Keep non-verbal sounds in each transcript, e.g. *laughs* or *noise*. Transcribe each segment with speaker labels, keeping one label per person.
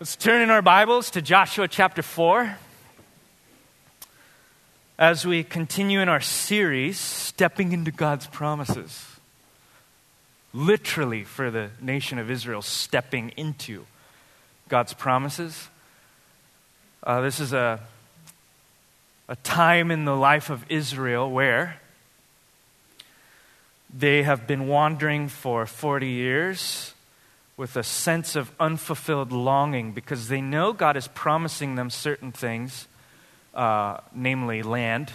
Speaker 1: Let's turn in our Bibles to Joshua chapter 4 as we continue in our series, Stepping into God's Promises. Literally, for the nation of Israel, stepping into God's promises. Uh, this is a, a time in the life of Israel where they have been wandering for 40 years with a sense of unfulfilled longing because they know God is promising them certain things, uh, namely land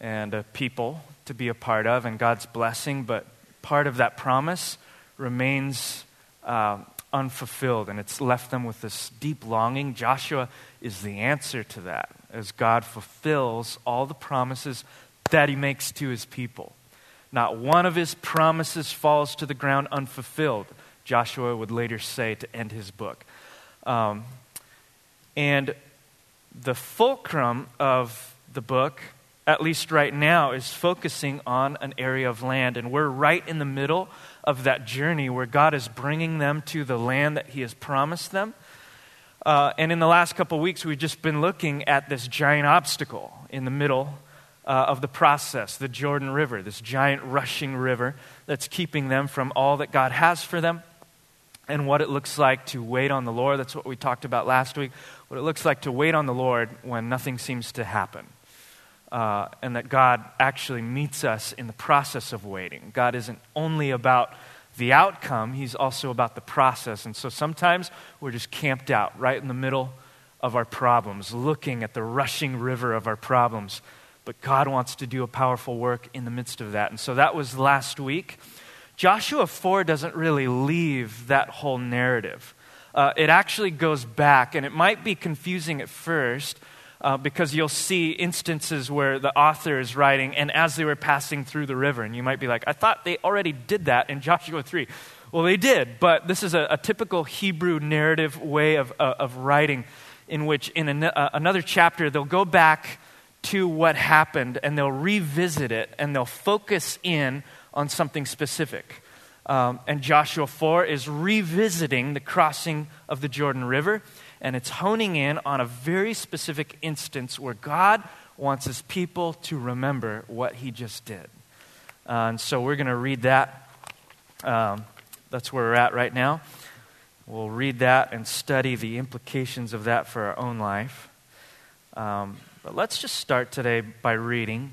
Speaker 1: and a people to be a part of and God's blessing, but part of that promise remains uh, unfulfilled and it's left them with this deep longing. Joshua is the answer to that as God fulfills all the promises that he makes to his people. Not one of his promises falls to the ground unfulfilled. Joshua would later say to end his book. Um, and the fulcrum of the book, at least right now, is focusing on an area of land. And we're right in the middle of that journey where God is bringing them to the land that He has promised them. Uh, and in the last couple of weeks, we've just been looking at this giant obstacle in the middle uh, of the process, the Jordan River, this giant rushing river that's keeping them from all that God has for them and what it looks like to wait on the Lord. That's what we talked about last week. What it looks like to wait on the Lord when nothing seems to happen. Uh, and that God actually meets us in the process of waiting. God isn't only about the outcome, He's also about the process. And so sometimes we're just camped out right in the middle of our problems, looking at the rushing river of our problems. But God wants to do a powerful work in the midst of that. And so that was last week. Joshua 4 doesn't really leave that whole narrative. Uh, it actually goes back, and it might be confusing at first uh, because you'll see instances where the author is writing, and as they were passing through the river, and you might be like, I thought they already did that in Joshua 3. Well, they did, but this is a, a typical Hebrew narrative way of, uh, of writing in which, in an, uh, another chapter, they'll go back to what happened and they'll revisit it and they'll focus in on something specific. Um, and Joshua 4 is revisiting the crossing of the Jordan River, and it's honing in on a very specific instance where God wants his people to remember what he just did. Uh, and so we're going to read that. Um, that's where we're at right now. We'll read that and study the implications of that for our own life. Um, but let's just start today by reading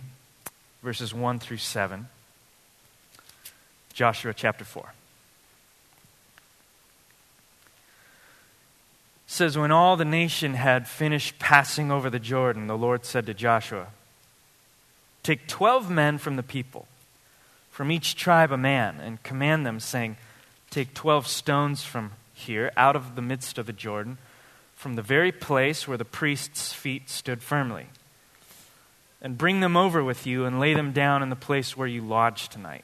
Speaker 1: verses 1 through 7. Joshua chapter 4. It says, When all the nation had finished passing over the Jordan, the Lord said to Joshua, Take twelve men from the people, from each tribe a man, and command them, saying, Take twelve stones from here, out of the midst of the Jordan, from the very place where the priest's feet stood firmly, and bring them over with you, and lay them down in the place where you lodge tonight.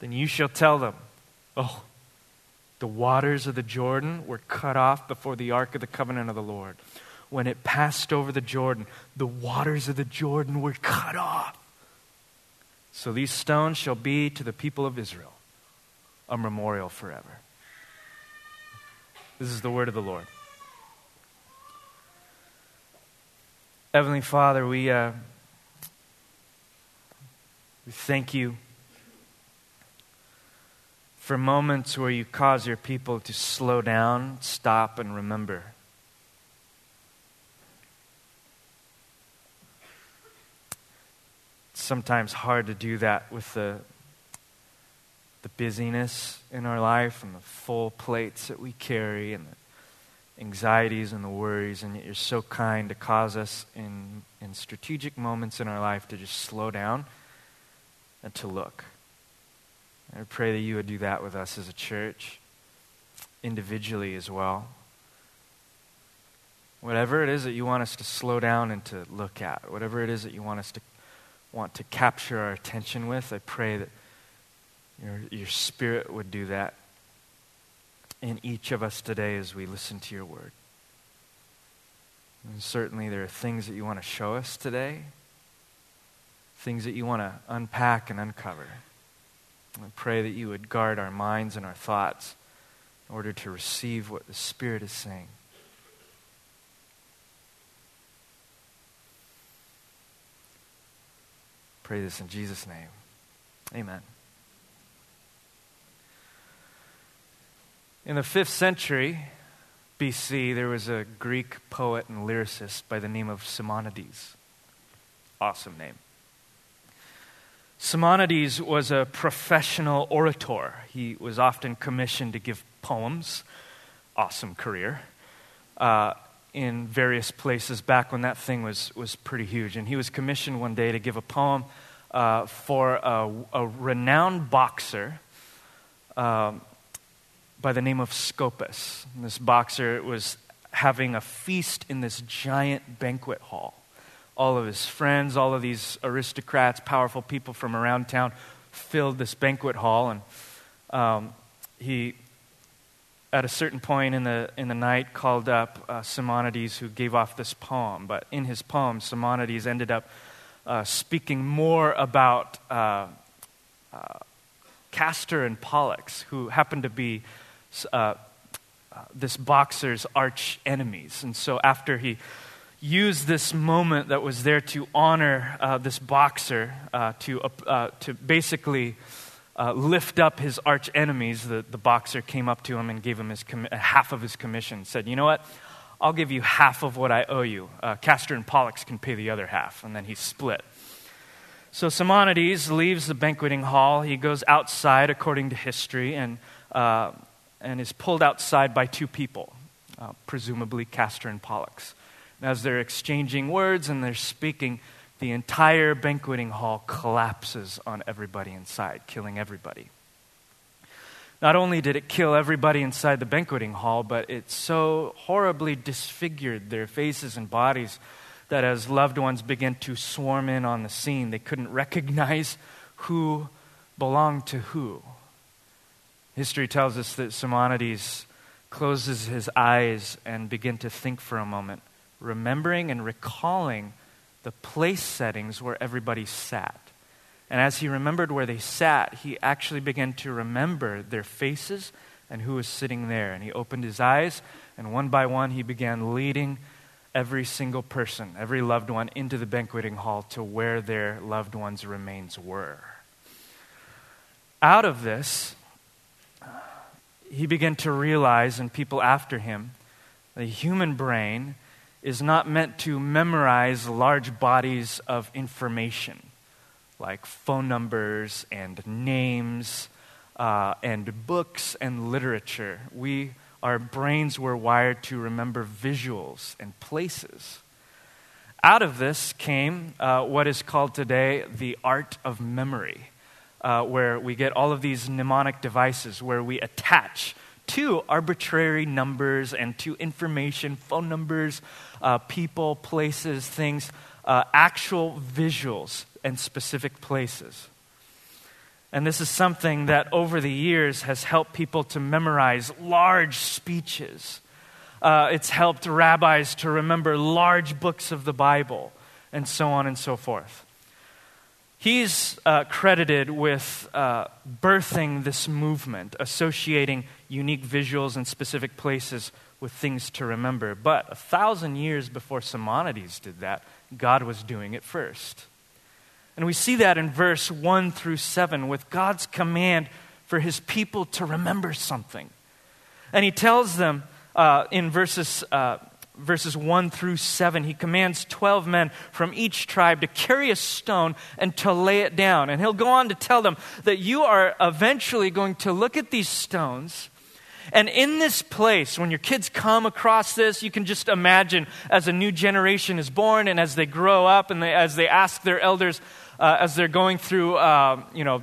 Speaker 1: Then you shall tell them, Oh, the waters of the Jordan were cut off before the ark of the covenant of the Lord. When it passed over the Jordan, the waters of the Jordan were cut off. So these stones shall be to the people of Israel a memorial forever. This is the word of the Lord. Heavenly Father, we, uh, we thank you for moments where you cause your people to slow down, stop, and remember. It's sometimes hard to do that with the, the busyness in our life and the full plates that we carry and the anxieties and the worries, and yet you're so kind to cause us in, in strategic moments in our life to just slow down and to look. I pray that you would do that with us as a church, individually as well. Whatever it is that you want us to slow down and to look at, whatever it is that you want us to want to capture our attention with, I pray that your, your spirit would do that in each of us today as we listen to your word. And certainly there are things that you want to show us today, things that you want to unpack and uncover. I pray that you would guard our minds and our thoughts in order to receive what the Spirit is saying. Pray this in Jesus' name. Amen. In the fifth century BC, there was a Greek poet and lyricist by the name of Simonides. Awesome name. Simonides was a professional orator. He was often commissioned to give poems. Awesome career. Uh, in various places back when that thing was, was pretty huge. And he was commissioned one day to give a poem uh, for a, a, renowned boxer um, by the name of Scopas. And this boxer was having a feast in this giant banquet hall all of his friends, all of these aristocrats, powerful people from around town filled this banquet hall. And um, he, at a certain point in the, in the night, called up uh, Simonides, who gave off this poem. But in his poem, Simonides ended up uh, speaking more about uh, uh Castor and Pollux, who happened to be uh, uh, this boxer's arch enemies. And so after he used this moment that was there to honor uh, this boxer, uh, to, uh, to basically uh, lift up his arch enemies. The, the boxer came up to him and gave him his com- half of his commission, said, You know what? I'll give you half of what I owe you. Uh, Castor and Pollux can pay the other half. And then he split. So Simonides leaves the banqueting hall. He goes outside, according to history, and, uh, and is pulled outside by two people, presumably Castor and Pollux as they're exchanging words and they're speaking, the entire banqueting hall collapses on everybody inside, killing everybody. Not only did it kill everybody inside the banqueting hall, but it so horribly disfigured their faces and bodies that as loved ones began to swarm in on the scene, they couldn't recognize who belonged to who. History tells us that Simonides closes his eyes and began to think for a moment remembering and recalling the place settings where everybody sat. And as he remembered where they sat, he actually began to remember their faces and who was sitting there. And he opened his eyes, and one by one, he began leading every single person, every loved one, into the banqueting hall to where their loved one's remains were. Out of this, he began to realize, and people after him, the human brain is not meant to memorize large bodies of information like phone numbers and names uh, and books and literature. We, our brains were wired to remember visuals and places. Out of this came uh, what is called today the art of memory, uh, where we get all of these mnemonic devices where we attach to arbitrary numbers and to information, phone numbers, uh, people, places, things, uh, actual visuals and specific places. And this is something that over the years has helped people to memorize large speeches. Uh, it's helped rabbis to remember large books of the Bible, and so on and so forth. He's uh, credited with uh, birthing this movement, associating unique visuals and specific places with things to remember. But a thousand years before Simonides did that, God was doing it first. And we see that in verse 1 through 7 with God's command for his people to remember something. And he tells them uh, in verses uh, verses 1 through 7, he commands 12 men from each tribe to carry a stone and to lay it down. And he'll go on to tell them that you are eventually going to look at these stones. And in this place, when your kids come across this, you can just imagine as a new generation is born and as they grow up and they, as they ask their elders, uh, as they're going through, uh, you know,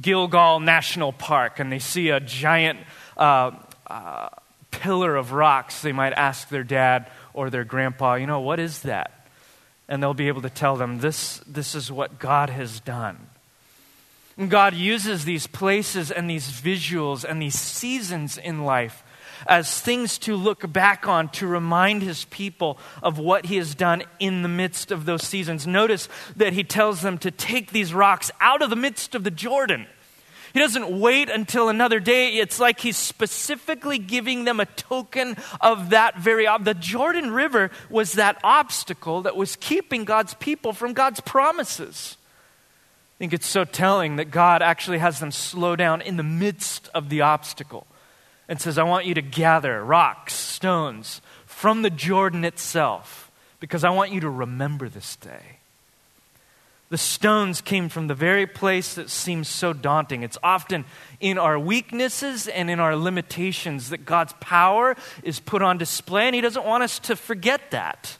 Speaker 1: Gilgal National Park and they see a giant uh, uh pillar of rocks, they might ask their dad or their grandpa, you know, what is that? And they'll be able to tell them, this, this is what God has done. God uses these places and these visuals and these seasons in life as things to look back on to remind his people of what he has done in the midst of those seasons. Notice that he tells them to take these rocks out of the midst of the Jordan. He doesn't wait until another day. It's like he's specifically giving them a token of that very. Ob- the Jordan River was that obstacle that was keeping God's people from God's promises. I think it's so telling that God actually has them slow down in the midst of the obstacle and says, I want you to gather rocks, stones from the Jordan itself because I want you to remember this day. The stones came from the very place that seems so daunting. It's often in our weaknesses and in our limitations that God's power is put on display, and He doesn't want us to forget that.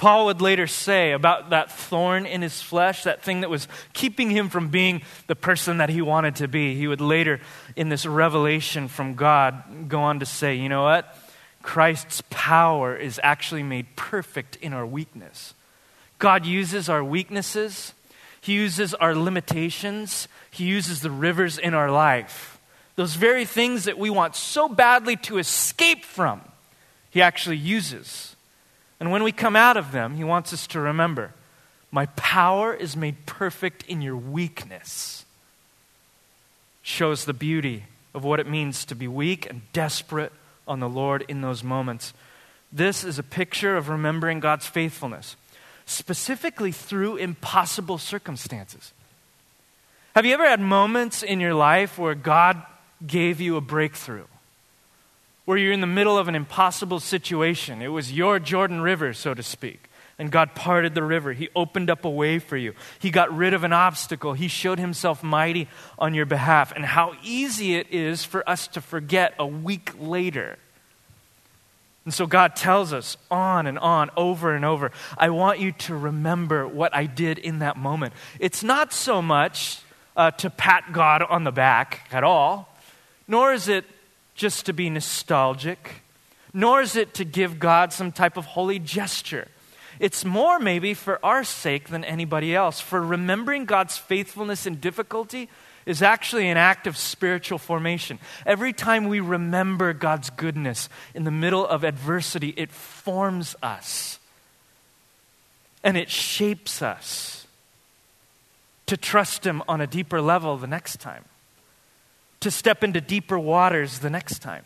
Speaker 1: Paul would later say about that thorn in his flesh, that thing that was keeping him from being the person that he wanted to be. He would later, in this revelation from God, go on to say, you know what? Christ's power is actually made perfect in our weakness. God uses our weaknesses, He uses our limitations, He uses the rivers in our life. Those very things that we want so badly to escape from, He actually uses and when we come out of them, he wants us to remember my power is made perfect in your weakness. Shows the beauty of what it means to be weak and desperate on the Lord in those moments. This is a picture of remembering God's faithfulness, specifically through impossible circumstances. Have you ever had moments in your life where God gave you a breakthrough? Where you're in the middle of an impossible situation. It was your Jordan River, so to speak. And God parted the river. He opened up a way for you. He got rid of an obstacle. He showed himself mighty on your behalf. And how easy it is for us to forget a week later. And so God tells us on and on, over and over, I want you to remember what I did in that moment. It's not so much uh, to pat God on the back at all, nor is it just to be nostalgic, nor is it to give God some type of holy gesture. It's more maybe for our sake than anybody else. For remembering God's faithfulness in difficulty is actually an act of spiritual formation. Every time we remember God's goodness in the middle of adversity, it forms us and it shapes us to trust Him on a deeper level the next time to step into deeper waters the next time.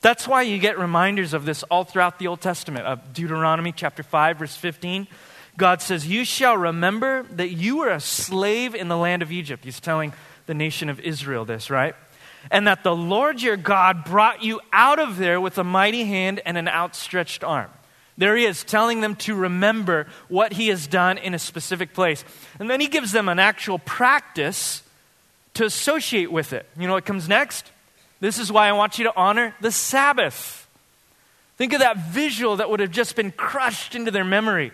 Speaker 1: That's why you get reminders of this all throughout the Old Testament. Of Deuteronomy chapter 5 verse 15, God says, "You shall remember that you were a slave in the land of Egypt." He's telling the nation of Israel this, right? And that the Lord your God brought you out of there with a mighty hand and an outstretched arm. There he is telling them to remember what he has done in a specific place. And then he gives them an actual practice to associate with it. You know what comes next? This is why I want you to honor the Sabbath. Think of that visual that would have just been crushed into their memory.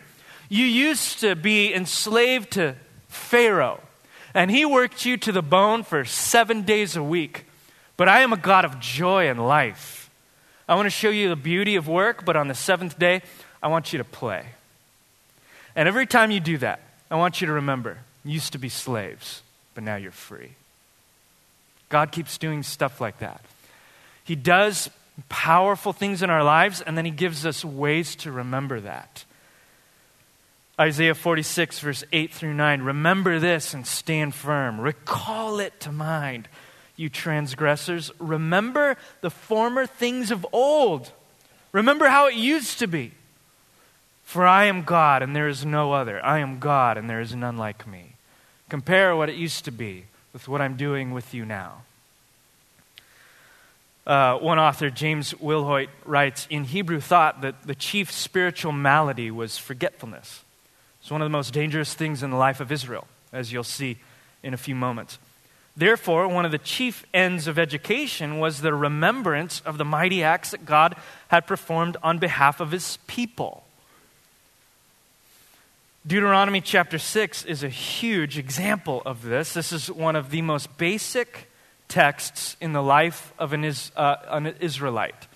Speaker 1: You used to be enslaved to Pharaoh, and he worked you to the bone for seven days a week. But I am a God of joy and life. I want to show you the beauty of work, but on the seventh day, I want you to play. And every time you do that, I want you to remember you used to be slaves, but now you're free. God keeps doing stuff like that. He does powerful things in our lives, and then He gives us ways to remember that. Isaiah 46, verse 8 through 9. Remember this and stand firm. Recall it to mind, you transgressors. Remember the former things of old. Remember how it used to be. For I am God and there is no other. I am God and there is none like me. Compare what it used to be with what I'm doing with you now. Uh, one author, James Wilhoit, writes In Hebrew thought that the chief spiritual malady was forgetfulness. It's one of the most dangerous things in the life of Israel, as you'll see in a few moments. Therefore, one of the chief ends of education was the remembrance of the mighty acts that God had performed on behalf of his people. Deuteronomy chapter 6 is a huge example of this. This is one of the most basic texts in the life of an, uh, an Israelite.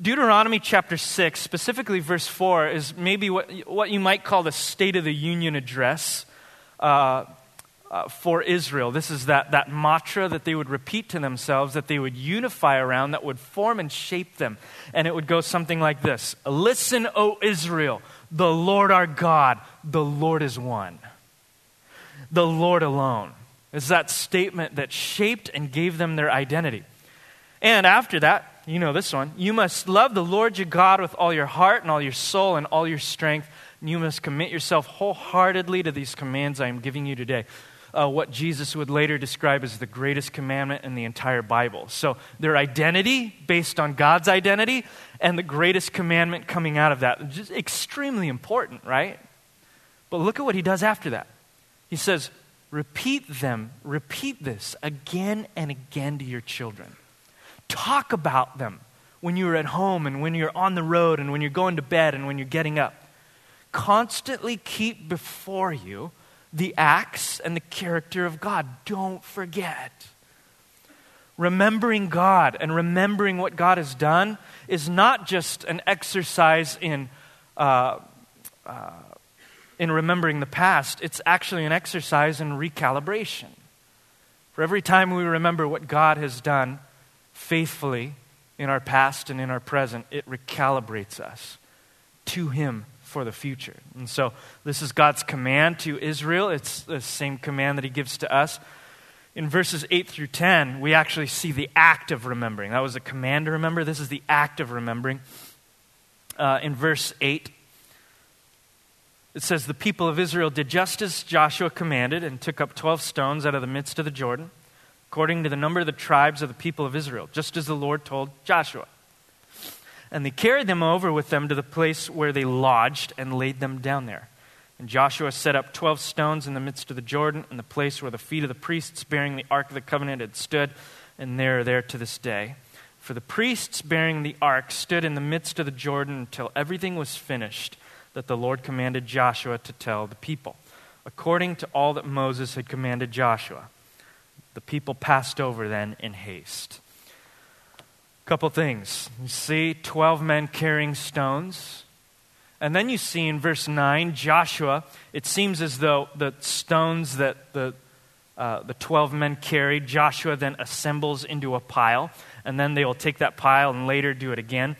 Speaker 1: Deuteronomy chapter 6, specifically verse 4, is maybe what, what you might call the State of the Union address uh, uh, for Israel. This is that, that mantra that they would repeat to themselves, that they would unify around, that would form and shape them. And it would go something like this Listen, O Israel, the Lord our God, the Lord is one. The Lord alone. It's that statement that shaped and gave them their identity. And after that, you know this one. You must love the Lord your God with all your heart and all your soul and all your strength. And you must commit yourself wholeheartedly to these commands I am giving you today. Uh, what Jesus would later describe as the greatest commandment in the entire Bible. So, their identity based on God's identity and the greatest commandment coming out of that. Just extremely important, right? But look at what he does after that. He says, Repeat them, repeat this again and again to your children. Talk about them when you're at home and when you're on the road and when you're going to bed and when you're getting up. Constantly keep before you the acts and the character of God. Don't forget. Remembering God and remembering what God has done is not just an exercise in, uh, uh, in remembering the past, it's actually an exercise in recalibration. For every time we remember what God has done, faithfully in our past and in our present, it recalibrates us to Him for the future. And so, this is God's command to Israel. It's the same command that He gives to us. In verses 8 through 10, we actually see the act of remembering. That was a command to remember. This is the act of remembering. Uh, in verse 8, it says, The people of Israel did just as Joshua commanded and took up 12 stones out of the midst of the Jordan according to the number of the tribes of the people of Israel, just as the Lord told Joshua. And they carried them over with them to the place where they lodged and laid them down there. And Joshua set up 12 stones in the midst of the Jordan, in the place where the feet of the priests bearing the ark of the covenant had stood, and they are there to this day. For the priests bearing the ark stood in the midst of the Jordan until everything was finished that the Lord commanded Joshua to tell the people, according to all that Moses had commanded Joshua. The people passed over then in haste. Couple things. You see 12 men carrying stones. And then you see in verse 9, Joshua, it seems as though the stones that the, uh, the 12 men carried, Joshua then assembles into a pile. And then they will take that pile and later do it again.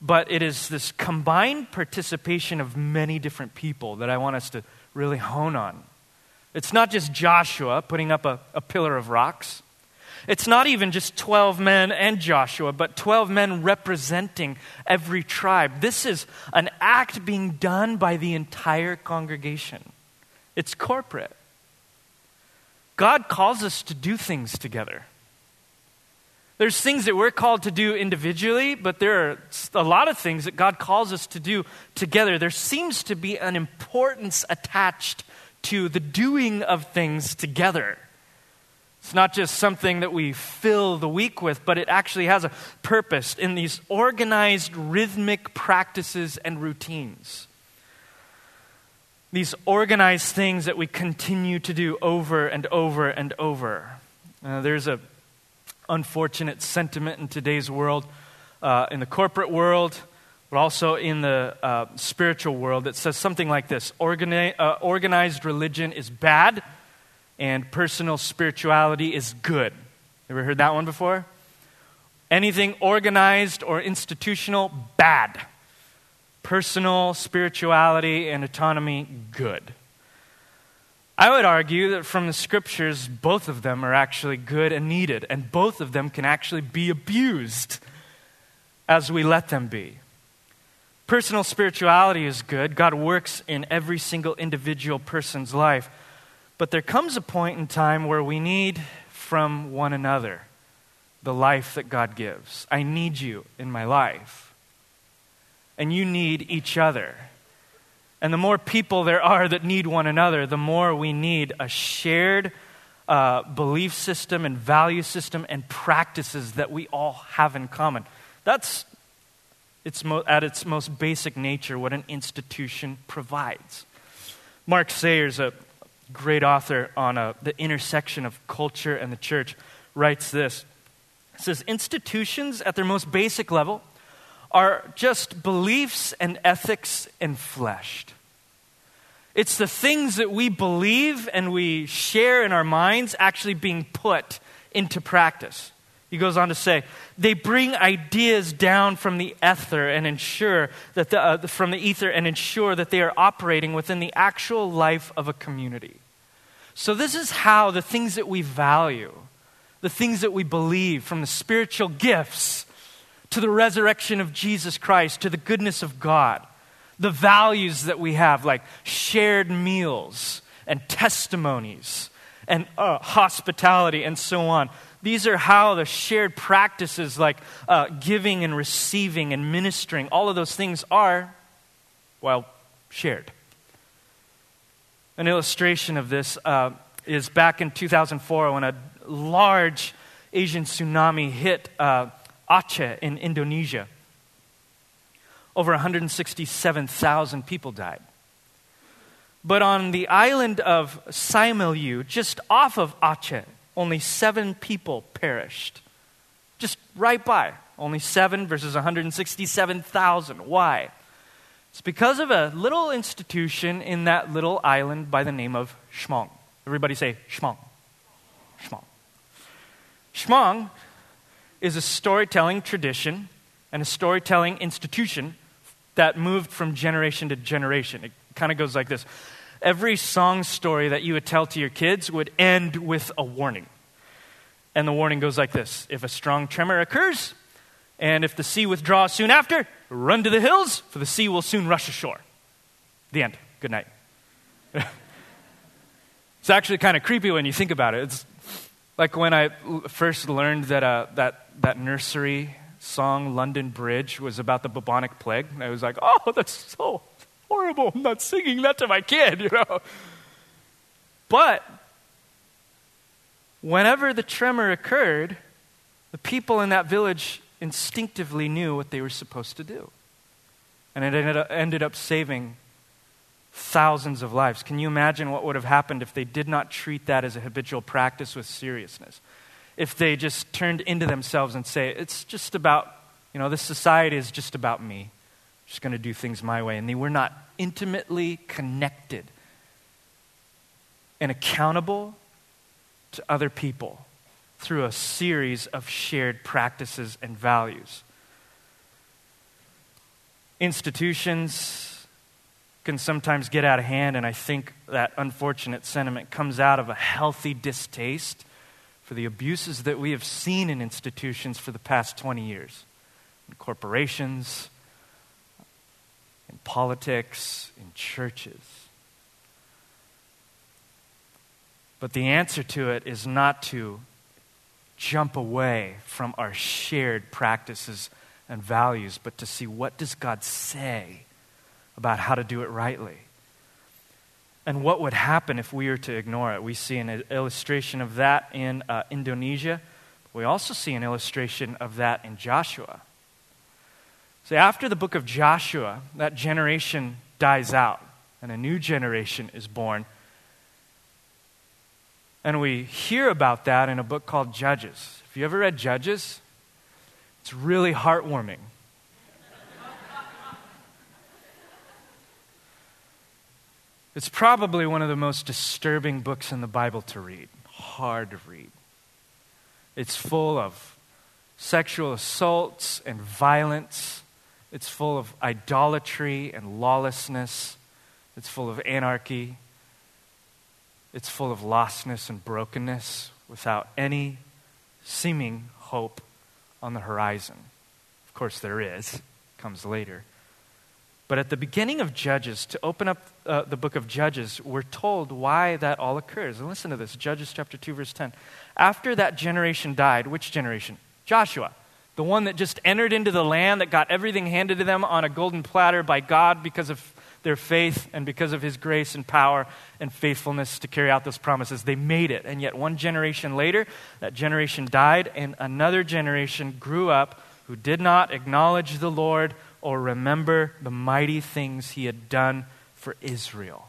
Speaker 1: But it is this combined participation of many different people that I want us to really hone on. It's not just Joshua putting up a, a pillar of rocks. It's not even just 12 men and Joshua, but 12 men representing every tribe. This is an act being done by the entire congregation, it's corporate. God calls us to do things together. There's things that we're called to do individually, but there are a lot of things that God calls us to do together. There seems to be an importance attached to the doing of things together. It's not just something that we fill the week with, but it actually has a purpose in these organized rhythmic practices and routines. These organized things that we continue to do over and over and over. Uh, there's a unfortunate sentiment in today's world, uh, in the corporate world, but also in the uh, spiritual world that says something like this Organi- uh, Organized religion is bad, and personal spirituality is good. Ever heard that one before? Anything organized or institutional, bad. Personal spirituality and autonomy, good. I would argue that from the scriptures, both of them are actually good and needed, and both of them can actually be abused as we let them be. Personal spirituality is good. God works in every single individual person's life. But there comes a point in time where we need from one another the life that God gives. I need you in my life. And you need each other. And the more people there are that need one another, the more we need a shared uh, belief system and value system and practices that we all have in common. That's its mo- at its most basic nature, what an institution provides. Mark Sayers, a great author on uh, the intersection of culture and the church, writes this. It says, Institutions, at their most basic level, are just beliefs and ethics enfleshed. It's the things that we believe and we share in our minds actually being put into practice. He goes on to say, they bring ideas down from the ether and ensure that the, uh, from the ether and ensure that they are operating within the actual life of a community. So this is how the things that we value, the things that we believe, from the spiritual gifts to the resurrection of Jesus Christ to the goodness of God, the values that we have, like shared meals and testimonies and uh, hospitality and so on. These are how the shared practices like uh, giving and receiving and ministering, all of those things are, well, shared. An illustration of this uh, is back in 2004 when a large Asian tsunami hit uh, Aceh in Indonesia over 167,000 people died. But on the island of Simeulue, just off of Aceh, only seven people perished. Just right by. Only seven versus 167,000. Why? It's because of a little institution in that little island by the name of Shmong. Everybody say Shmong. Shmong. Shmong is a storytelling tradition and a storytelling institution that moved from generation to generation. It kind of goes like this Every song story that you would tell to your kids would end with a warning. And the warning goes like this If a strong tremor occurs, and if the sea withdraws soon after, run to the hills, for the sea will soon rush ashore. The end. Good night. *laughs* it's actually kind of creepy when you think about it. It's like when I first learned that, uh, that, that nursery song, London Bridge, was about the bubonic plague. I was like, oh, that's so horrible. I'm not singing that to my kid, *laughs* you know. But whenever the tremor occurred, the people in that village instinctively knew what they were supposed to do. And it ended up, ended up saving thousands of lives. Can you imagine what would have happened if they did not treat that as a habitual practice with seriousness? If they just turned into themselves and say, it's just about, you know, this society is just about me. Just going to do things my way. And they were not intimately connected and accountable to other people through a series of shared practices and values. Institutions can sometimes get out of hand, and I think that unfortunate sentiment comes out of a healthy distaste for the abuses that we have seen in institutions for the past 20 years in corporations, in politics, in churches. But the answer to it is not to jump away from our shared practices and values, but to see what does God say about how to do it rightly. And what would happen if we were to ignore it? We see an illustration of that in uh, Indonesia. We also see an illustration of that in Joshua. So, after the book of Joshua, that generation dies out and a new generation is born. And we hear about that in a book called Judges. Have you ever read Judges? It's really heartwarming. It's probably one of the most disturbing books in the Bible to read, hard to read. It's full of sexual assaults and violence. It's full of idolatry and lawlessness. It's full of anarchy. It's full of lostness and brokenness without any seeming hope on the horizon. Of course, there is, comes later. But at the beginning of Judges, to open up uh, the book of Judges, we're told why that all occurs. And listen to this Judges chapter 2, verse 10. After that generation died, which generation? Joshua, the one that just entered into the land, that got everything handed to them on a golden platter by God because of their faith and because of his grace and power and faithfulness to carry out those promises. They made it. And yet, one generation later, that generation died, and another generation grew up who did not acknowledge the Lord or remember the mighty things he had done for Israel.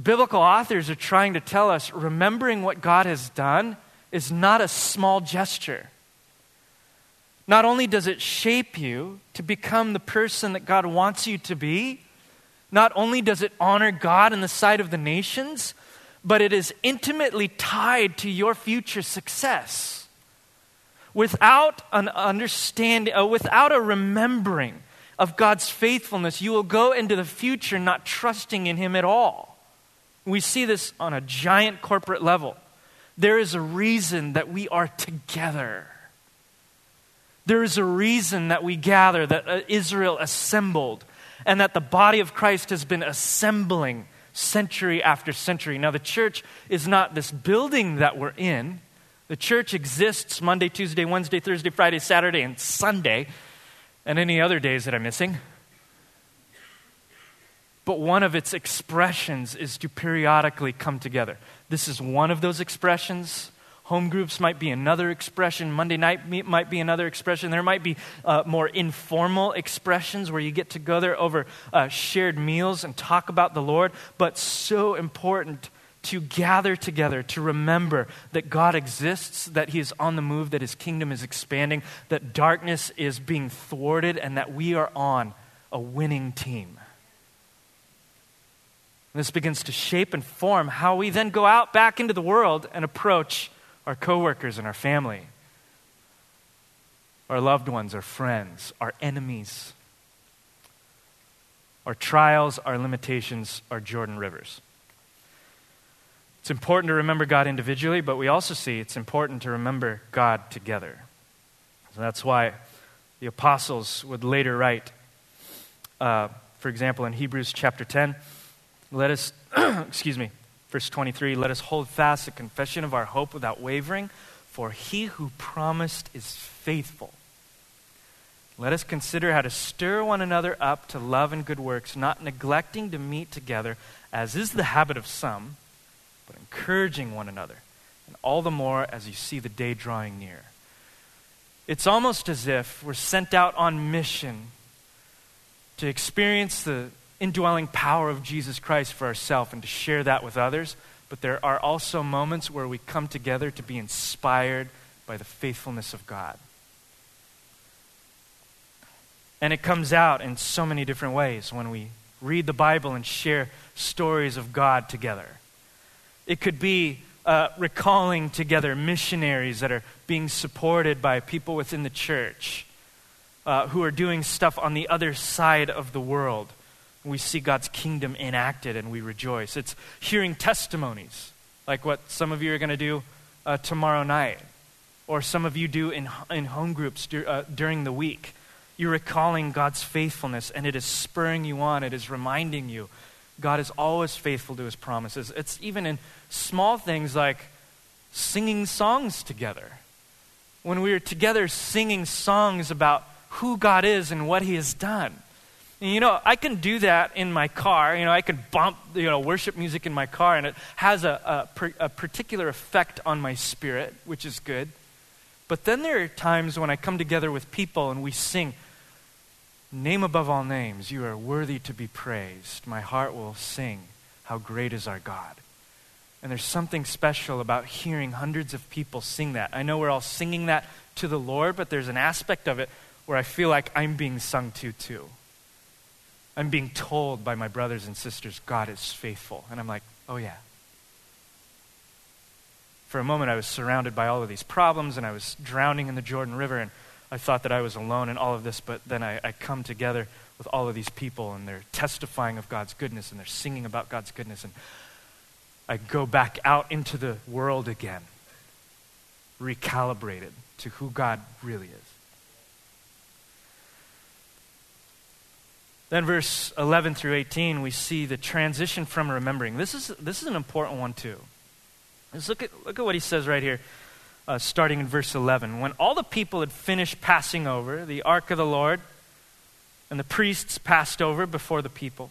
Speaker 1: Biblical authors are trying to tell us remembering what God has done is not a small gesture. Not only does it shape you to become the person that God wants you to be, not only does it honor God in the sight of the nations, but it is intimately tied to your future success. Without an understanding, uh, without a remembering of God's faithfulness, you will go into the future not trusting in Him at all. We see this on a giant corporate level. There is a reason that we are together. There is a reason that we gather, that uh, Israel assembled, and that the body of Christ has been assembling century after century. Now, the church is not this building that we're in. The church exists Monday, Tuesday, Wednesday, Thursday, Friday, Saturday, and Sunday, and any other days that I'm missing. But one of its expressions is to periodically come together. This is one of those expressions. Home groups might be another expression. Monday night might be another expression. There might be uh, more informal expressions where you get together over uh, shared meals and talk about the Lord. But so important to gather together, to remember that God exists, that He is on the move, that His kingdom is expanding, that darkness is being thwarted, and that we are on a winning team. This begins to shape and form how we then go out back into the world and approach our coworkers and our family, our loved ones, our friends, our enemies, our trials, our limitations, our Jordan rivers. It's important to remember God individually, but we also see it's important to remember God together. So that's why the apostles would later write, uh, for example, in Hebrews chapter 10, let us, *clears throat* excuse me, Verse 23 Let us hold fast the confession of our hope without wavering, for he who promised is faithful. Let us consider how to stir one another up to love and good works, not neglecting to meet together, as is the habit of some, but encouraging one another, and all the more as you see the day drawing near. It's almost as if we're sent out on mission to experience the indwelling power of Jesus Christ for ourselves and to share that with others. But there are also moments where we come together to be inspired by the faithfulness of God. And it comes out in so many different ways when we read the Bible and share stories of God together. It could be uh, recalling together missionaries that are being supported by people within the church uh, who are doing stuff on the other side of the world we see God's kingdom enacted and we rejoice. It's hearing testimonies, like what some of you are going to do uh, tomorrow night, or some of you do in, in home groups dur- uh, during the week. You're recalling God's faithfulness, and it is spurring you on, it is reminding you God is always faithful to his promises. It's even in small things like singing songs together. When we are together singing songs about who God is and what he has done and, you know, I can do that in my car. You know, I can bump, you know, worship music in my car, and it has a, a, a particular effect on my spirit, which is good. But then there are times when I come together with people and we sing, Name above all names, you are worthy to be praised. My heart will sing, How great is our God. And there's something special about hearing hundreds of people sing that. I know we're all singing that to the Lord, but there's an aspect of it where I feel like I'm being sung to too. I'm being told by my brothers and sisters, God is faithful. And I'm like, oh, yeah. For a moment, I was surrounded by all of these problems and I was drowning in the Jordan River, and I thought that I was alone in all of this, but then I, I come together with all of these people and they're testifying of God's goodness and they're singing about God's goodness. And I go back out into the world again, recalibrated to who God really is. Then, verse 11 through 18, we see the transition from remembering. This is, this is an important one, too. Let's look at, look at what he says right here, uh, starting in verse 11. When all the people had finished passing over, the ark of the Lord and the priests passed over before the people.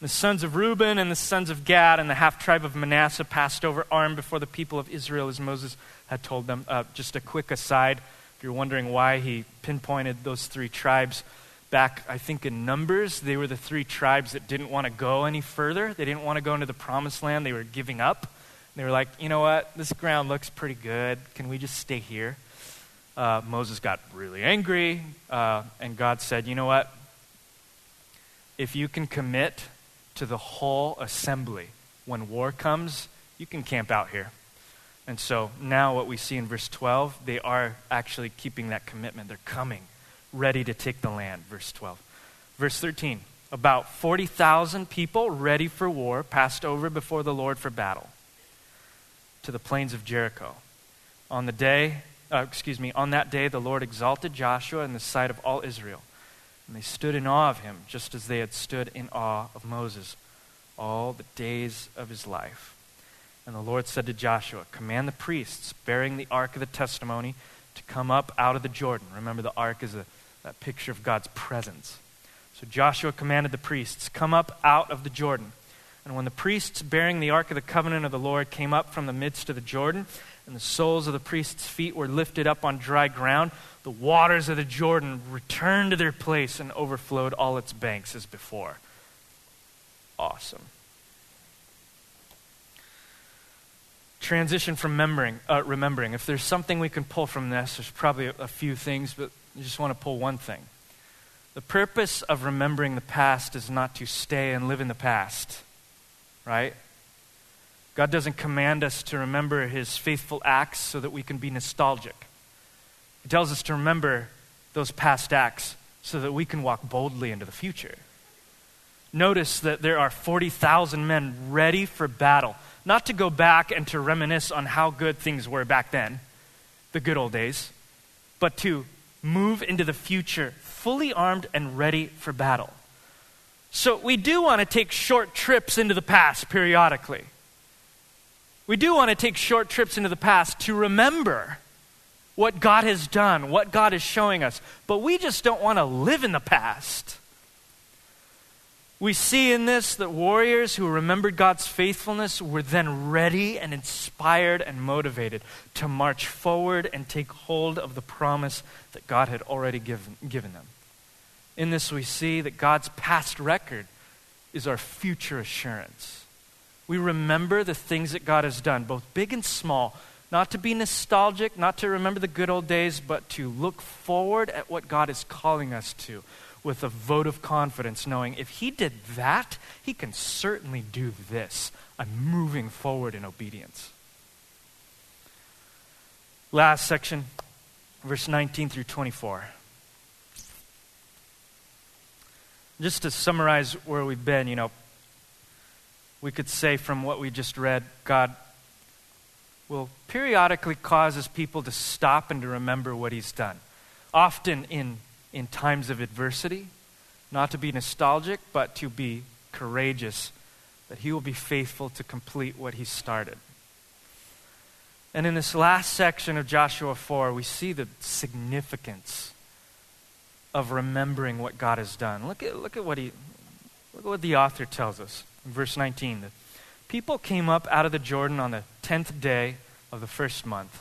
Speaker 1: The sons of Reuben and the sons of Gad and the half tribe of Manasseh passed over armed before the people of Israel as Moses had told them. Uh, just a quick aside, if you're wondering why he pinpointed those three tribes back, I think, in Numbers, they were the three tribes that didn't want to go any further. They didn't want to go into the promised land. They were giving up. They were like, you know what? This ground looks pretty good. Can we just stay here? uh, Moses got really angry, uh, and God said, You know what? If you can commit to the whole assembly when war comes, you can camp out here. And so now, what we see in verse 12, they are actually keeping that commitment. They're coming, ready to take the land. Verse 12. Verse 13 about 40,000 people ready for war passed over before the Lord for battle to the plains of Jericho. On the day, uh, excuse me, on that day, the Lord exalted Joshua in the sight of all Israel. And they stood in awe of him, just as they had stood in awe of Moses all the days of his life. And the Lord said to Joshua, Command the priests bearing the ark of the testimony to come up out of the Jordan. Remember, the ark is a, that picture of God's presence. So Joshua commanded the priests, Come up out of the Jordan. And when the priests bearing the ark of the covenant of the Lord came up from the midst of the Jordan, and the soles of the priests' feet were lifted up on dry ground, the waters of the Jordan returned to their place and overflowed all its banks as before. Awesome. Transition from remembering, uh, remembering. If there's something we can pull from this, there's probably a, a few things, but I just want to pull one thing. The purpose of remembering the past is not to stay and live in the past, right? God doesn't command us to remember his faithful acts so that we can be nostalgic. He tells us to remember those past acts so that we can walk boldly into the future. Notice that there are 40,000 men ready for battle, not to go back and to reminisce on how good things were back then, the good old days, but to move into the future fully armed and ready for battle. So we do want to take short trips into the past periodically. We do want to take short trips into the past to remember what God has done, what God is showing us. But we just don't want to live in the past. We see in this that warriors who remembered God's faithfulness were then ready and inspired and motivated to march forward and take hold of the promise that God had already given, given them. In this, we see that God's past record is our future assurance. We remember the things that God has done, both big and small, not to be nostalgic, not to remember the good old days, but to look forward at what God is calling us to with a vote of confidence, knowing if He did that, He can certainly do this. I'm moving forward in obedience. Last section, verse 19 through 24. Just to summarize where we've been, you know, we could say from what we just read, God will periodically cause his people to stop and to remember what he's done. Often in, in times of adversity, not to be nostalgic, but to be courageous, that he will be faithful to complete what he started. And in this last section of Joshua 4, we see the significance of remembering what God has done. Look at, look at, what, he, look at what the author tells us in verse 19. The people came up out of the Jordan on the 10th day of the first month,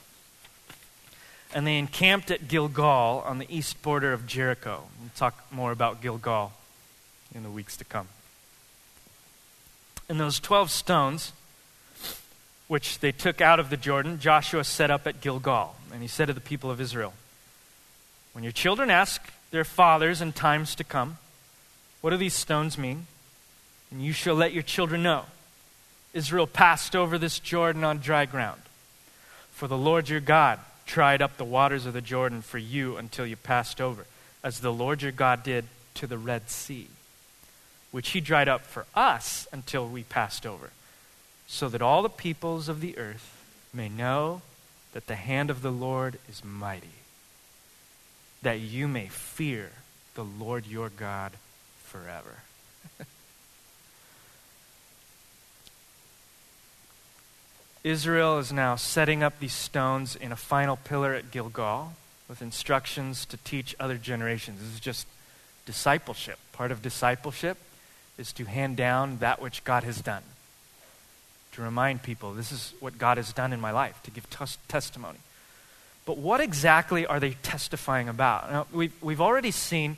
Speaker 1: and they encamped at Gilgal on the east border of Jericho. We'll talk more about Gilgal in the weeks to come. And those 12 stones, which they took out of the Jordan, Joshua set up at Gilgal. And he said to the people of Israel, When your children ask their fathers in times to come. What do these stones mean? And you shall let your children know. Israel passed over this Jordan on dry ground. For the Lord your God dried up the waters of the Jordan for you until you passed over, as the Lord your God did to the Red Sea, which he dried up for us until we passed over, so that all the peoples of the earth may know that the hand of the Lord is mighty that you may fear the Lord your God forever. Israel is now setting up these stones in a final pillar at Gilgal with instructions to teach other generations. This is just discipleship. Part of discipleship is to hand down that which God has done. To remind people, this is what God has done in my life, to give tes- testimony. But what exactly are they testifying about? Now, we've, we've already seen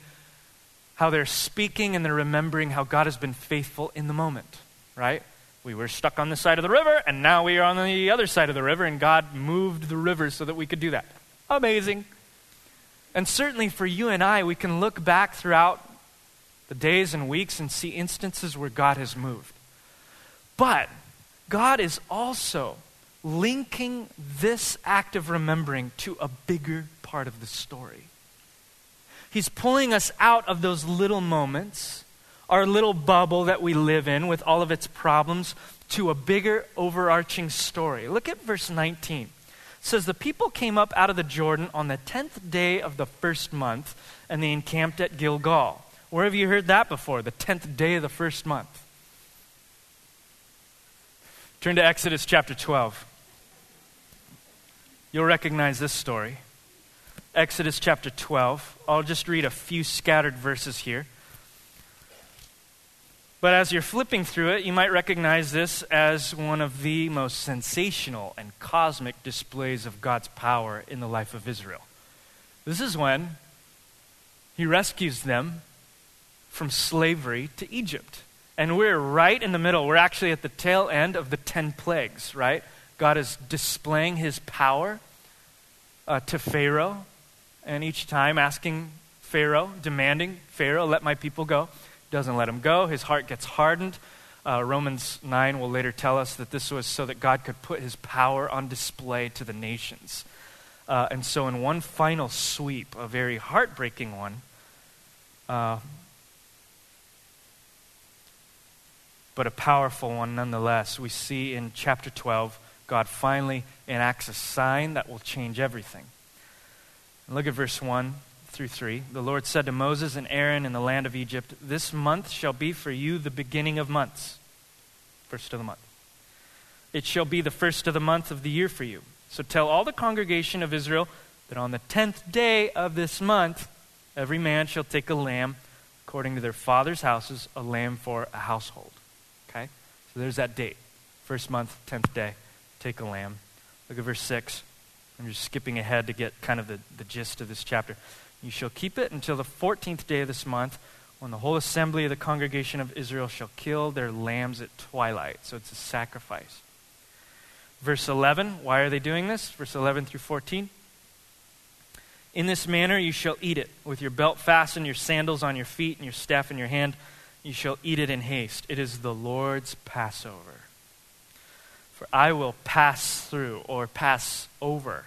Speaker 1: how they're speaking and they're remembering how God has been faithful in the moment, right? We were stuck on this side of the river, and now we are on the other side of the river, and God moved the river so that we could do that. Amazing. And certainly for you and I, we can look back throughout the days and weeks and see instances where God has moved. But God is also linking this act of remembering to a bigger part of the story. He's pulling us out of those little moments, our little bubble that we live in with all of its problems, to a bigger overarching story. Look at verse 19. It says, The people came up out of the Jordan on the tenth day of the first month, and they encamped at Gilgal. Where have you heard that before? The tenth day of the first month. Turn to Exodus chapter 12. You'll recognize this story. Exodus chapter 12. I'll just read a few scattered verses here. But as you're flipping through it, you might recognize this as one of the most sensational and cosmic displays of God's power in the life of Israel. This is when he rescues them from slavery to Egypt. And we're right in the middle. We're actually at the tail end of the 10 plagues, right? God is displaying his power uh, to Pharaoh, and each time asking Pharaoh, demanding, Pharaoh, let my people go. Doesn't let him go. His heart gets hardened. Uh, Romans 9 will later tell us that this was so that God could put his power on display to the nations. Uh, and so, in one final sweep, a very heartbreaking one, uh, but a powerful one nonetheless. We see in chapter 12, God finally enacts a sign that will change everything. Look at verse 1 through 3. The Lord said to Moses and Aaron in the land of Egypt, This month shall be for you the beginning of months. First of the month. It shall be the first of the month of the year for you. So tell all the congregation of Israel that on the tenth day of this month, every man shall take a lamb according to their father's houses, a lamb for a household. Okay? So there's that date. First month, tenth day, take a lamb. Look at verse 6. I'm just skipping ahead to get kind of the, the gist of this chapter. You shall keep it until the 14th day of this month, when the whole assembly of the congregation of Israel shall kill their lambs at twilight. So it's a sacrifice. Verse 11, why are they doing this? Verse 11 through 14. In this manner you shall eat it, with your belt fastened, your sandals on your feet, and your staff in your hand. You shall eat it in haste. It is the Lord's Passover. For I will pass through or pass over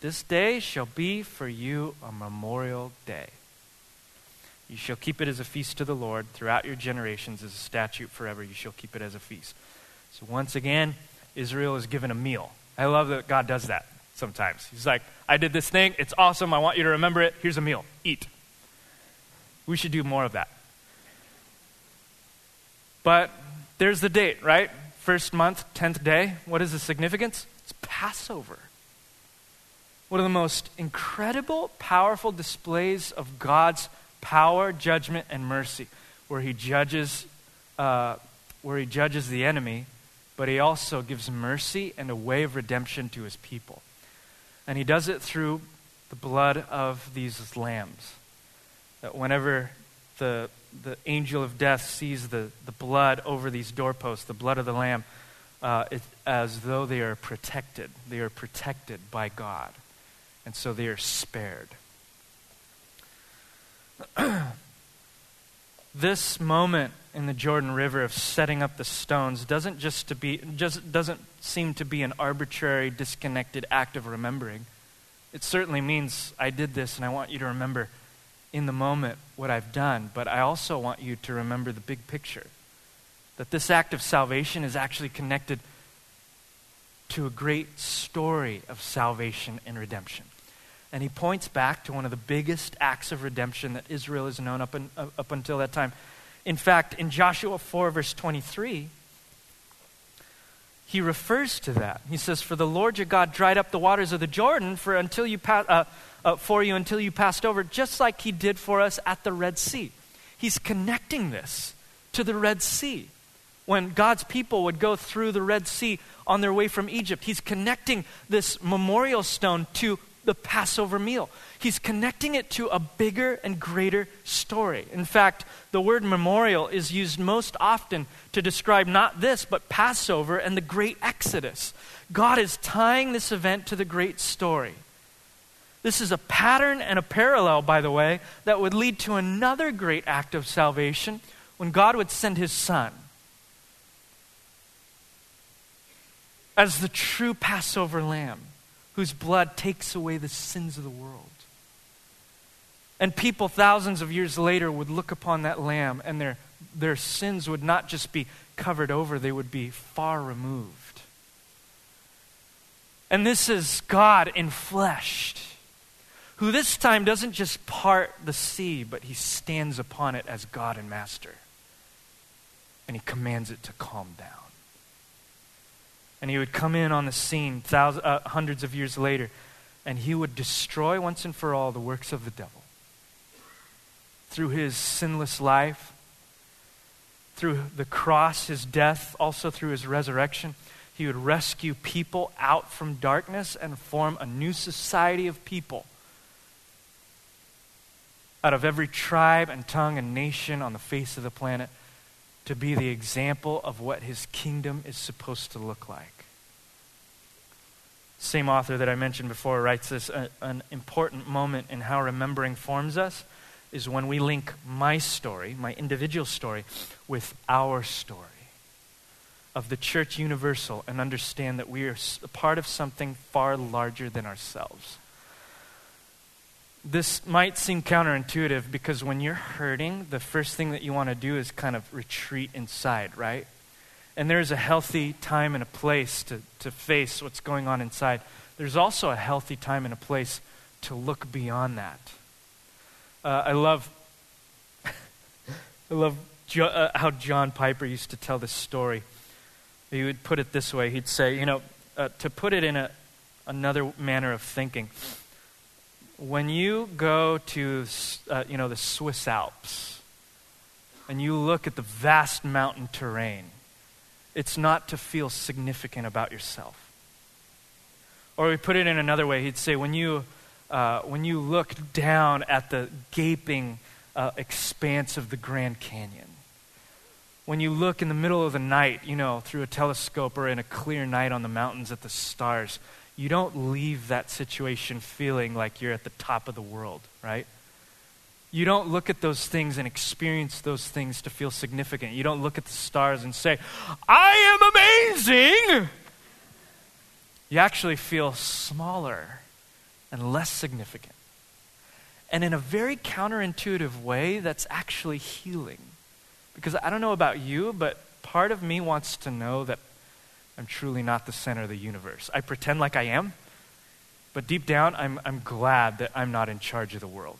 Speaker 1: This day shall be for you a memorial day. You shall keep it as a feast to the Lord throughout your generations, as a statute forever. You shall keep it as a feast. So once again, Israel is given a meal. I love that God does that sometimes. He's like, I did this thing. It's awesome. I want you to remember it. Here's a meal. Eat. We should do more of that. But there's the date, right? First month, 10th day. What is the significance? It's Passover. One of the most incredible, powerful displays of God's power, judgment, and mercy, where He judges, uh, where He judges the enemy, but He also gives mercy and a way of redemption to His people. And He does it through the blood of these lambs. That whenever the the angel of death sees the, the blood over these doorposts, the blood of the Lamb, uh, as though they are protected. They are protected by God. And so they are spared. *clears throat* this moment in the Jordan River of setting up the stones doesn't just to be just doesn't seem to be an arbitrary disconnected act of remembering. It certainly means I did this and I want you to remember in the moment what I've done, but I also want you to remember the big picture. That this act of salvation is actually connected to a great story of salvation and redemption. And he points back to one of the biggest acts of redemption that Israel has known up, in, up until that time. In fact, in Joshua 4, verse 23, he refers to that. He says, For the Lord your God dried up the waters of the Jordan for, until you pa- uh, uh, for you until you passed over, just like he did for us at the Red Sea. He's connecting this to the Red Sea. When God's people would go through the Red Sea on their way from Egypt, he's connecting this memorial stone to the Passover meal. He's connecting it to a bigger and greater story. In fact, the word memorial is used most often to describe not this, but Passover and the great Exodus. God is tying this event to the great story. This is a pattern and a parallel, by the way, that would lead to another great act of salvation when God would send his son as the true Passover lamb whose blood takes away the sins of the world. And people thousands of years later would look upon that lamb and their, their sins would not just be covered over, they would be far removed. And this is God in enfleshed, who this time doesn't just part the sea, but he stands upon it as God and Master. And he commands it to calm down and he would come in on the scene thousands, uh, hundreds of years later, and he would destroy once and for all the works of the devil. Through his sinless life, through the cross, his death, also through his resurrection, he would rescue people out from darkness and form a new society of people out of every tribe and tongue and nation on the face of the planet to be the example of what his kingdom is supposed to look like. Same author that I mentioned before writes this an important moment in how remembering forms us is when we link my story, my individual story, with our story of the church universal and understand that we are a part of something far larger than ourselves. This might seem counterintuitive because when you're hurting, the first thing that you want to do is kind of retreat inside, right? And there's a healthy time and a place to, to face what's going on inside. There's also a healthy time and a place to look beyond that. Uh, I love, *laughs* I love jo- uh, how John Piper used to tell this story. He would put it this way. He'd say, you know, uh, to put it in a, another manner of thinking, when you go to uh, you know the Swiss Alps and you look at the vast mountain terrain, it's not to feel significant about yourself. Or we put it in another way, he'd say when you uh, when you look down at the gaping uh, expanse of the Grand Canyon, when you look in the middle of the night, you know, through a telescope or in a clear night on the mountains at the stars, you don't leave that situation feeling like you're at the top of the world, right? You don't look at those things and experience those things to feel significant. You don't look at the stars and say, I am amazing. You actually feel smaller and less significant. And in a very counterintuitive way, that's actually healing. Because I don't know about you, but part of me wants to know that I'm truly not the center of the universe. I pretend like I am, but deep down, I'm, I'm glad that I'm not in charge of the world.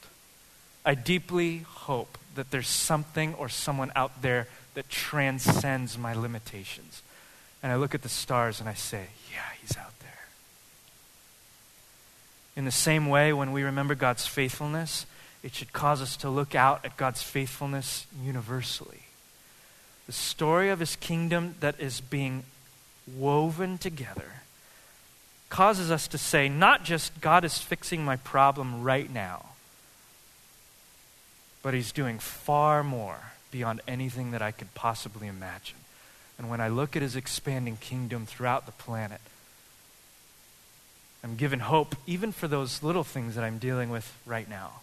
Speaker 1: I deeply hope that there's something or someone out there that transcends my limitations. And I look at the stars and I say, yeah, he's out there. In the same way, when we remember God's faithfulness, it should cause us to look out at God's faithfulness universally. The story of his kingdom that is being woven together causes us to say, not just God is fixing my problem right now, but He's doing far more beyond anything that I could possibly imagine. And when I look at His expanding kingdom throughout the planet, I'm given hope even for those little things that I'm dealing with right now.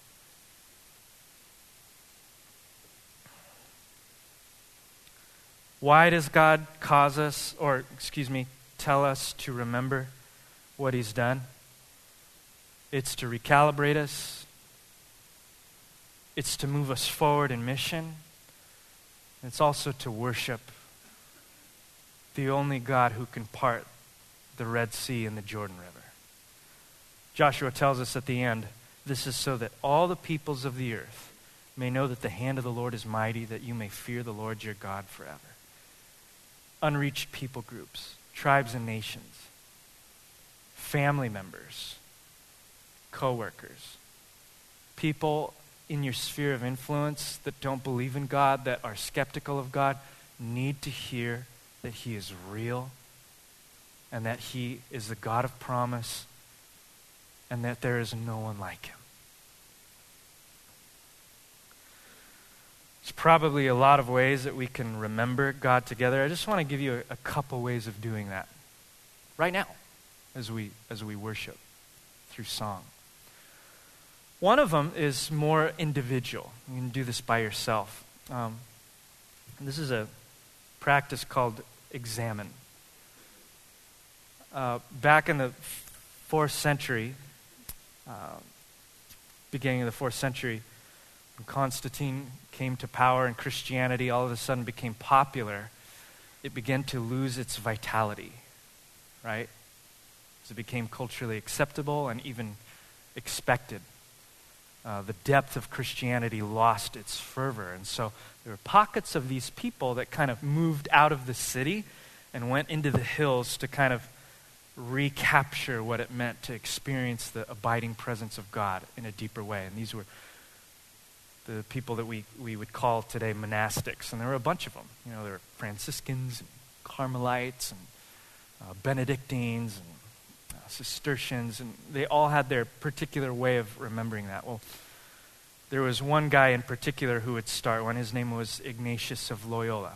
Speaker 1: Why does God cause us, or excuse me, tell us to remember what He's done? It's to recalibrate us, it's to move us forward in mission, it's also to worship the only God who can part the Red Sea and the Jordan River. Joshua tells us at the end this is so that all the peoples of the earth may know that the hand of the Lord is mighty, that you may fear the Lord your God forever unreached people groups, tribes and nations, family members, coworkers, people in your sphere of influence that don't believe in God, that are skeptical of God, need to hear that He is real and that He is the God of promise and that there is no one like Him. There's probably a lot of ways that we can remember God together. I just want to give you a, a couple ways of doing that right now as we, as we worship through song. One of them is more individual. You can do this by yourself. Um, this is a practice called examen. Uh, back in the fourth century, uh, beginning of the fourth century, when Constantine came to power and Christianity all of a sudden became popular, it began to lose its vitality, right? As it became culturally acceptable and even expected. Uh, the depth of Christianity lost its fervor. And so there were pockets of these people that kind of moved out of the city and went into the hills to kind of recapture what it meant to experience the abiding presence of God in a deeper way. And these were the people that we, we would call today monastics. And there were a bunch of them. You know, there were Franciscans and Carmelites and uh, Benedictines and uh, Cistercians, and they all had their particular way of remembering that. Well, there was one guy in particular who would start one. His name was Ignatius of Loyola.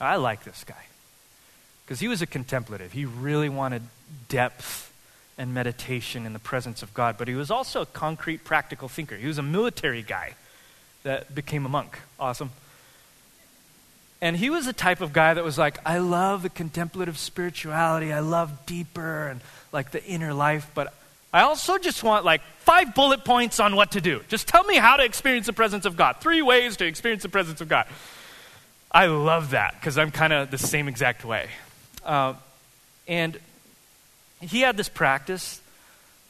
Speaker 1: I like this guy because he was a contemplative. He really wanted depth and meditation in the presence of God, but he was also a concrete, practical thinker. He was a military guy that became a monk. Awesome. And he was the type of guy that was like, I love the contemplative spirituality. I love deeper and like the inner life, but I also just want like five bullet points on what to do. Just tell me how to experience the presence of God. Three ways to experience the presence of God. I love that because I'm kind of the same exact way. Uh, and he had this practice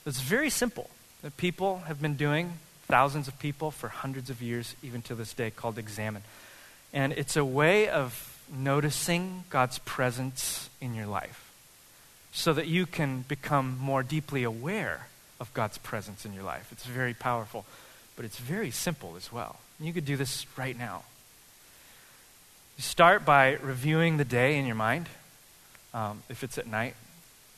Speaker 1: that's very simple that people have been doing, thousands of people, for hundreds of years, even to this day, called examen. And it's a way of noticing God's presence in your life so that you can become more deeply aware of God's presence in your life. It's very powerful, but it's very simple as well. You could do this right now. You start by reviewing the day in your mind. Um, if it's at night,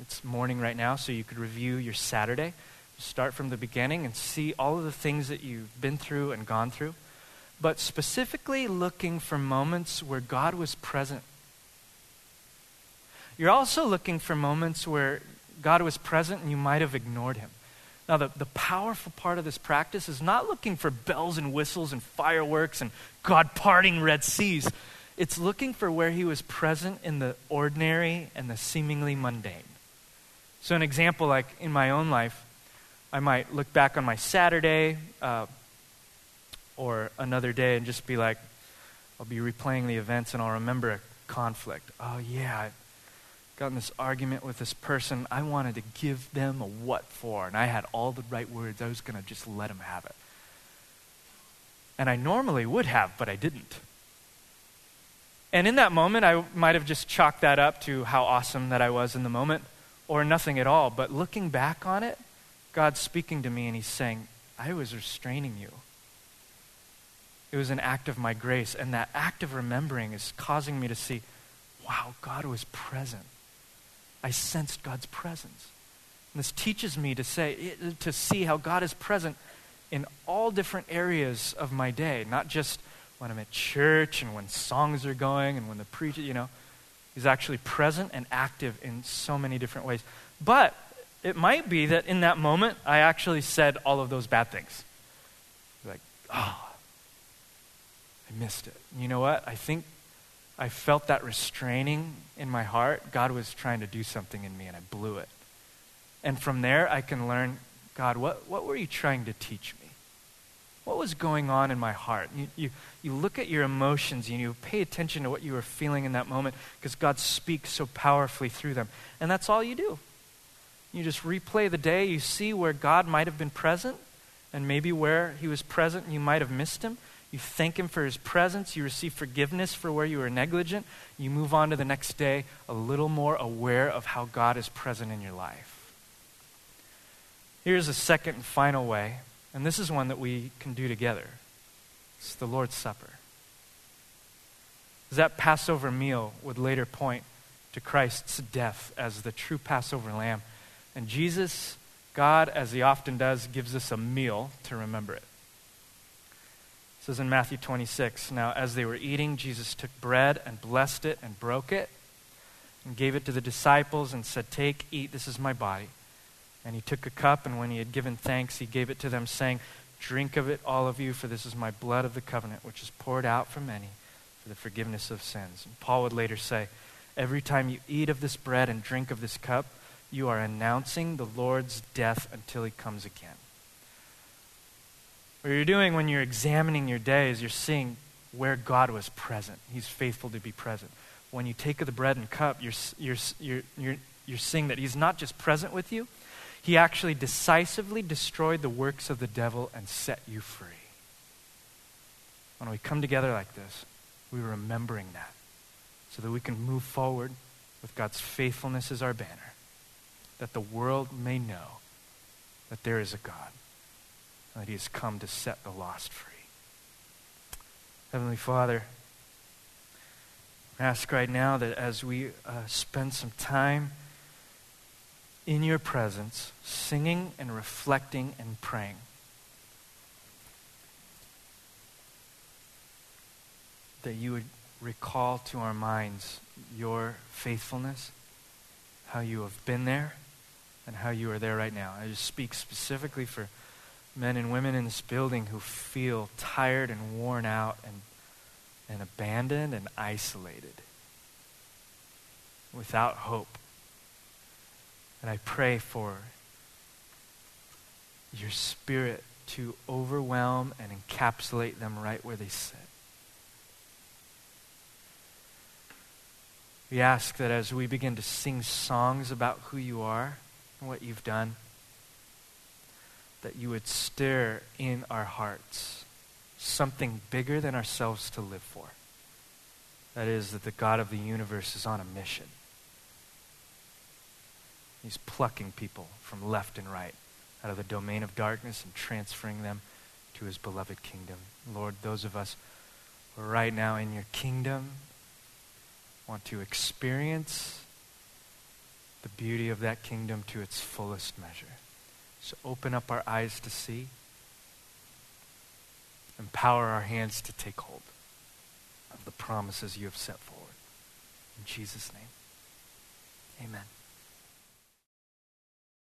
Speaker 1: it's morning right now, so you could review your Saturday. Start from the beginning and see all of the things that you've been through and gone through. But specifically looking for moments where God was present. You're also looking for moments where God was present and you might have ignored him. Now, the, the powerful part of this practice is not looking for bells and whistles and fireworks and God parting Red Seas. It's looking for where he was present in the ordinary and the seemingly mundane. So, an example like in my own life, I might look back on my Saturday uh, or another day and just be like, I'll be replaying the events and I'll remember a conflict. Oh, yeah, I got in this argument with this person. I wanted to give them a what for, and I had all the right words. I was going to just let them have it. And I normally would have, but I didn't. And in that moment, I might have just chalked that up to how awesome that I was in the moment or nothing at all. But looking back on it, God's speaking to me and He's saying, I was restraining you. It was an act of my grace. And that act of remembering is causing me to see, wow, God was present. I sensed God's presence. And this teaches me to say, to see how God is present in all different areas of my day, not just when I'm at church and when songs are going and when the preacher, you know. He's actually present and active in so many different ways. But it might be that in that moment, I actually said all of those bad things. Like, oh, I missed it. You know what? I think I felt that restraining in my heart. God was trying to do something in me, and I blew it. And from there, I can learn God, what, what were you trying to teach me? What was going on in my heart? You, you, you look at your emotions and you pay attention to what you were feeling in that moment because God speaks so powerfully through them. And that's all you do. You just replay the day. You see where God might have been present and maybe where he was present and you might have missed him. You thank Him for His presence. You receive forgiveness for where you were negligent. You move on to the next day a little more aware of how God is present in your life. Here's a second and final way, and this is one that we can do together it's the Lord's Supper. That Passover meal would later point to Christ's death as the true Passover lamb. And Jesus, God, as He often does, gives us a meal to remember it. It says in Matthew 26 Now, as they were eating, Jesus took bread and blessed it and broke it and gave it to the disciples and said, Take, eat, this is my body. And he took a cup, and when he had given thanks, he gave it to them, saying, Drink of it, all of you, for this is my blood of the covenant, which is poured out for many for the forgiveness of sins. And Paul would later say, Every time you eat of this bread and drink of this cup, you are announcing the Lord's death until he comes again. What you're doing when you're examining your day is you're seeing where God was present. He's faithful to be present. When you take of the bread and cup, you're, you're, you're, you're, you're seeing that He's not just present with you, He actually decisively destroyed the works of the devil and set you free. When we come together like this, we're remembering that so that we can move forward with God's faithfulness as our banner, that the world may know that there is a God and that he has come to set the lost free. Heavenly Father, I ask right now that as we uh, spend some time in your presence, singing and reflecting and praying, that you would recall to our minds your faithfulness, how you have been there, and how you are there right now. I just speak specifically for men and women in this building who feel tired and worn out and, and abandoned and isolated without hope. And I pray for your spirit to overwhelm and encapsulate them right where they sit. We ask that as we begin to sing songs about who you are and what you've done, that you would stir in our hearts something bigger than ourselves to live for. That is, that the God of the universe is on a mission. He's plucking people from left and right out of the domain of darkness and transferring them to his beloved kingdom. Lord, those of us who are right now in your kingdom want to experience the beauty of that kingdom to its fullest measure. So open up our eyes to see, empower our hands to take hold of the promises you have set forward. In Jesus' name, amen.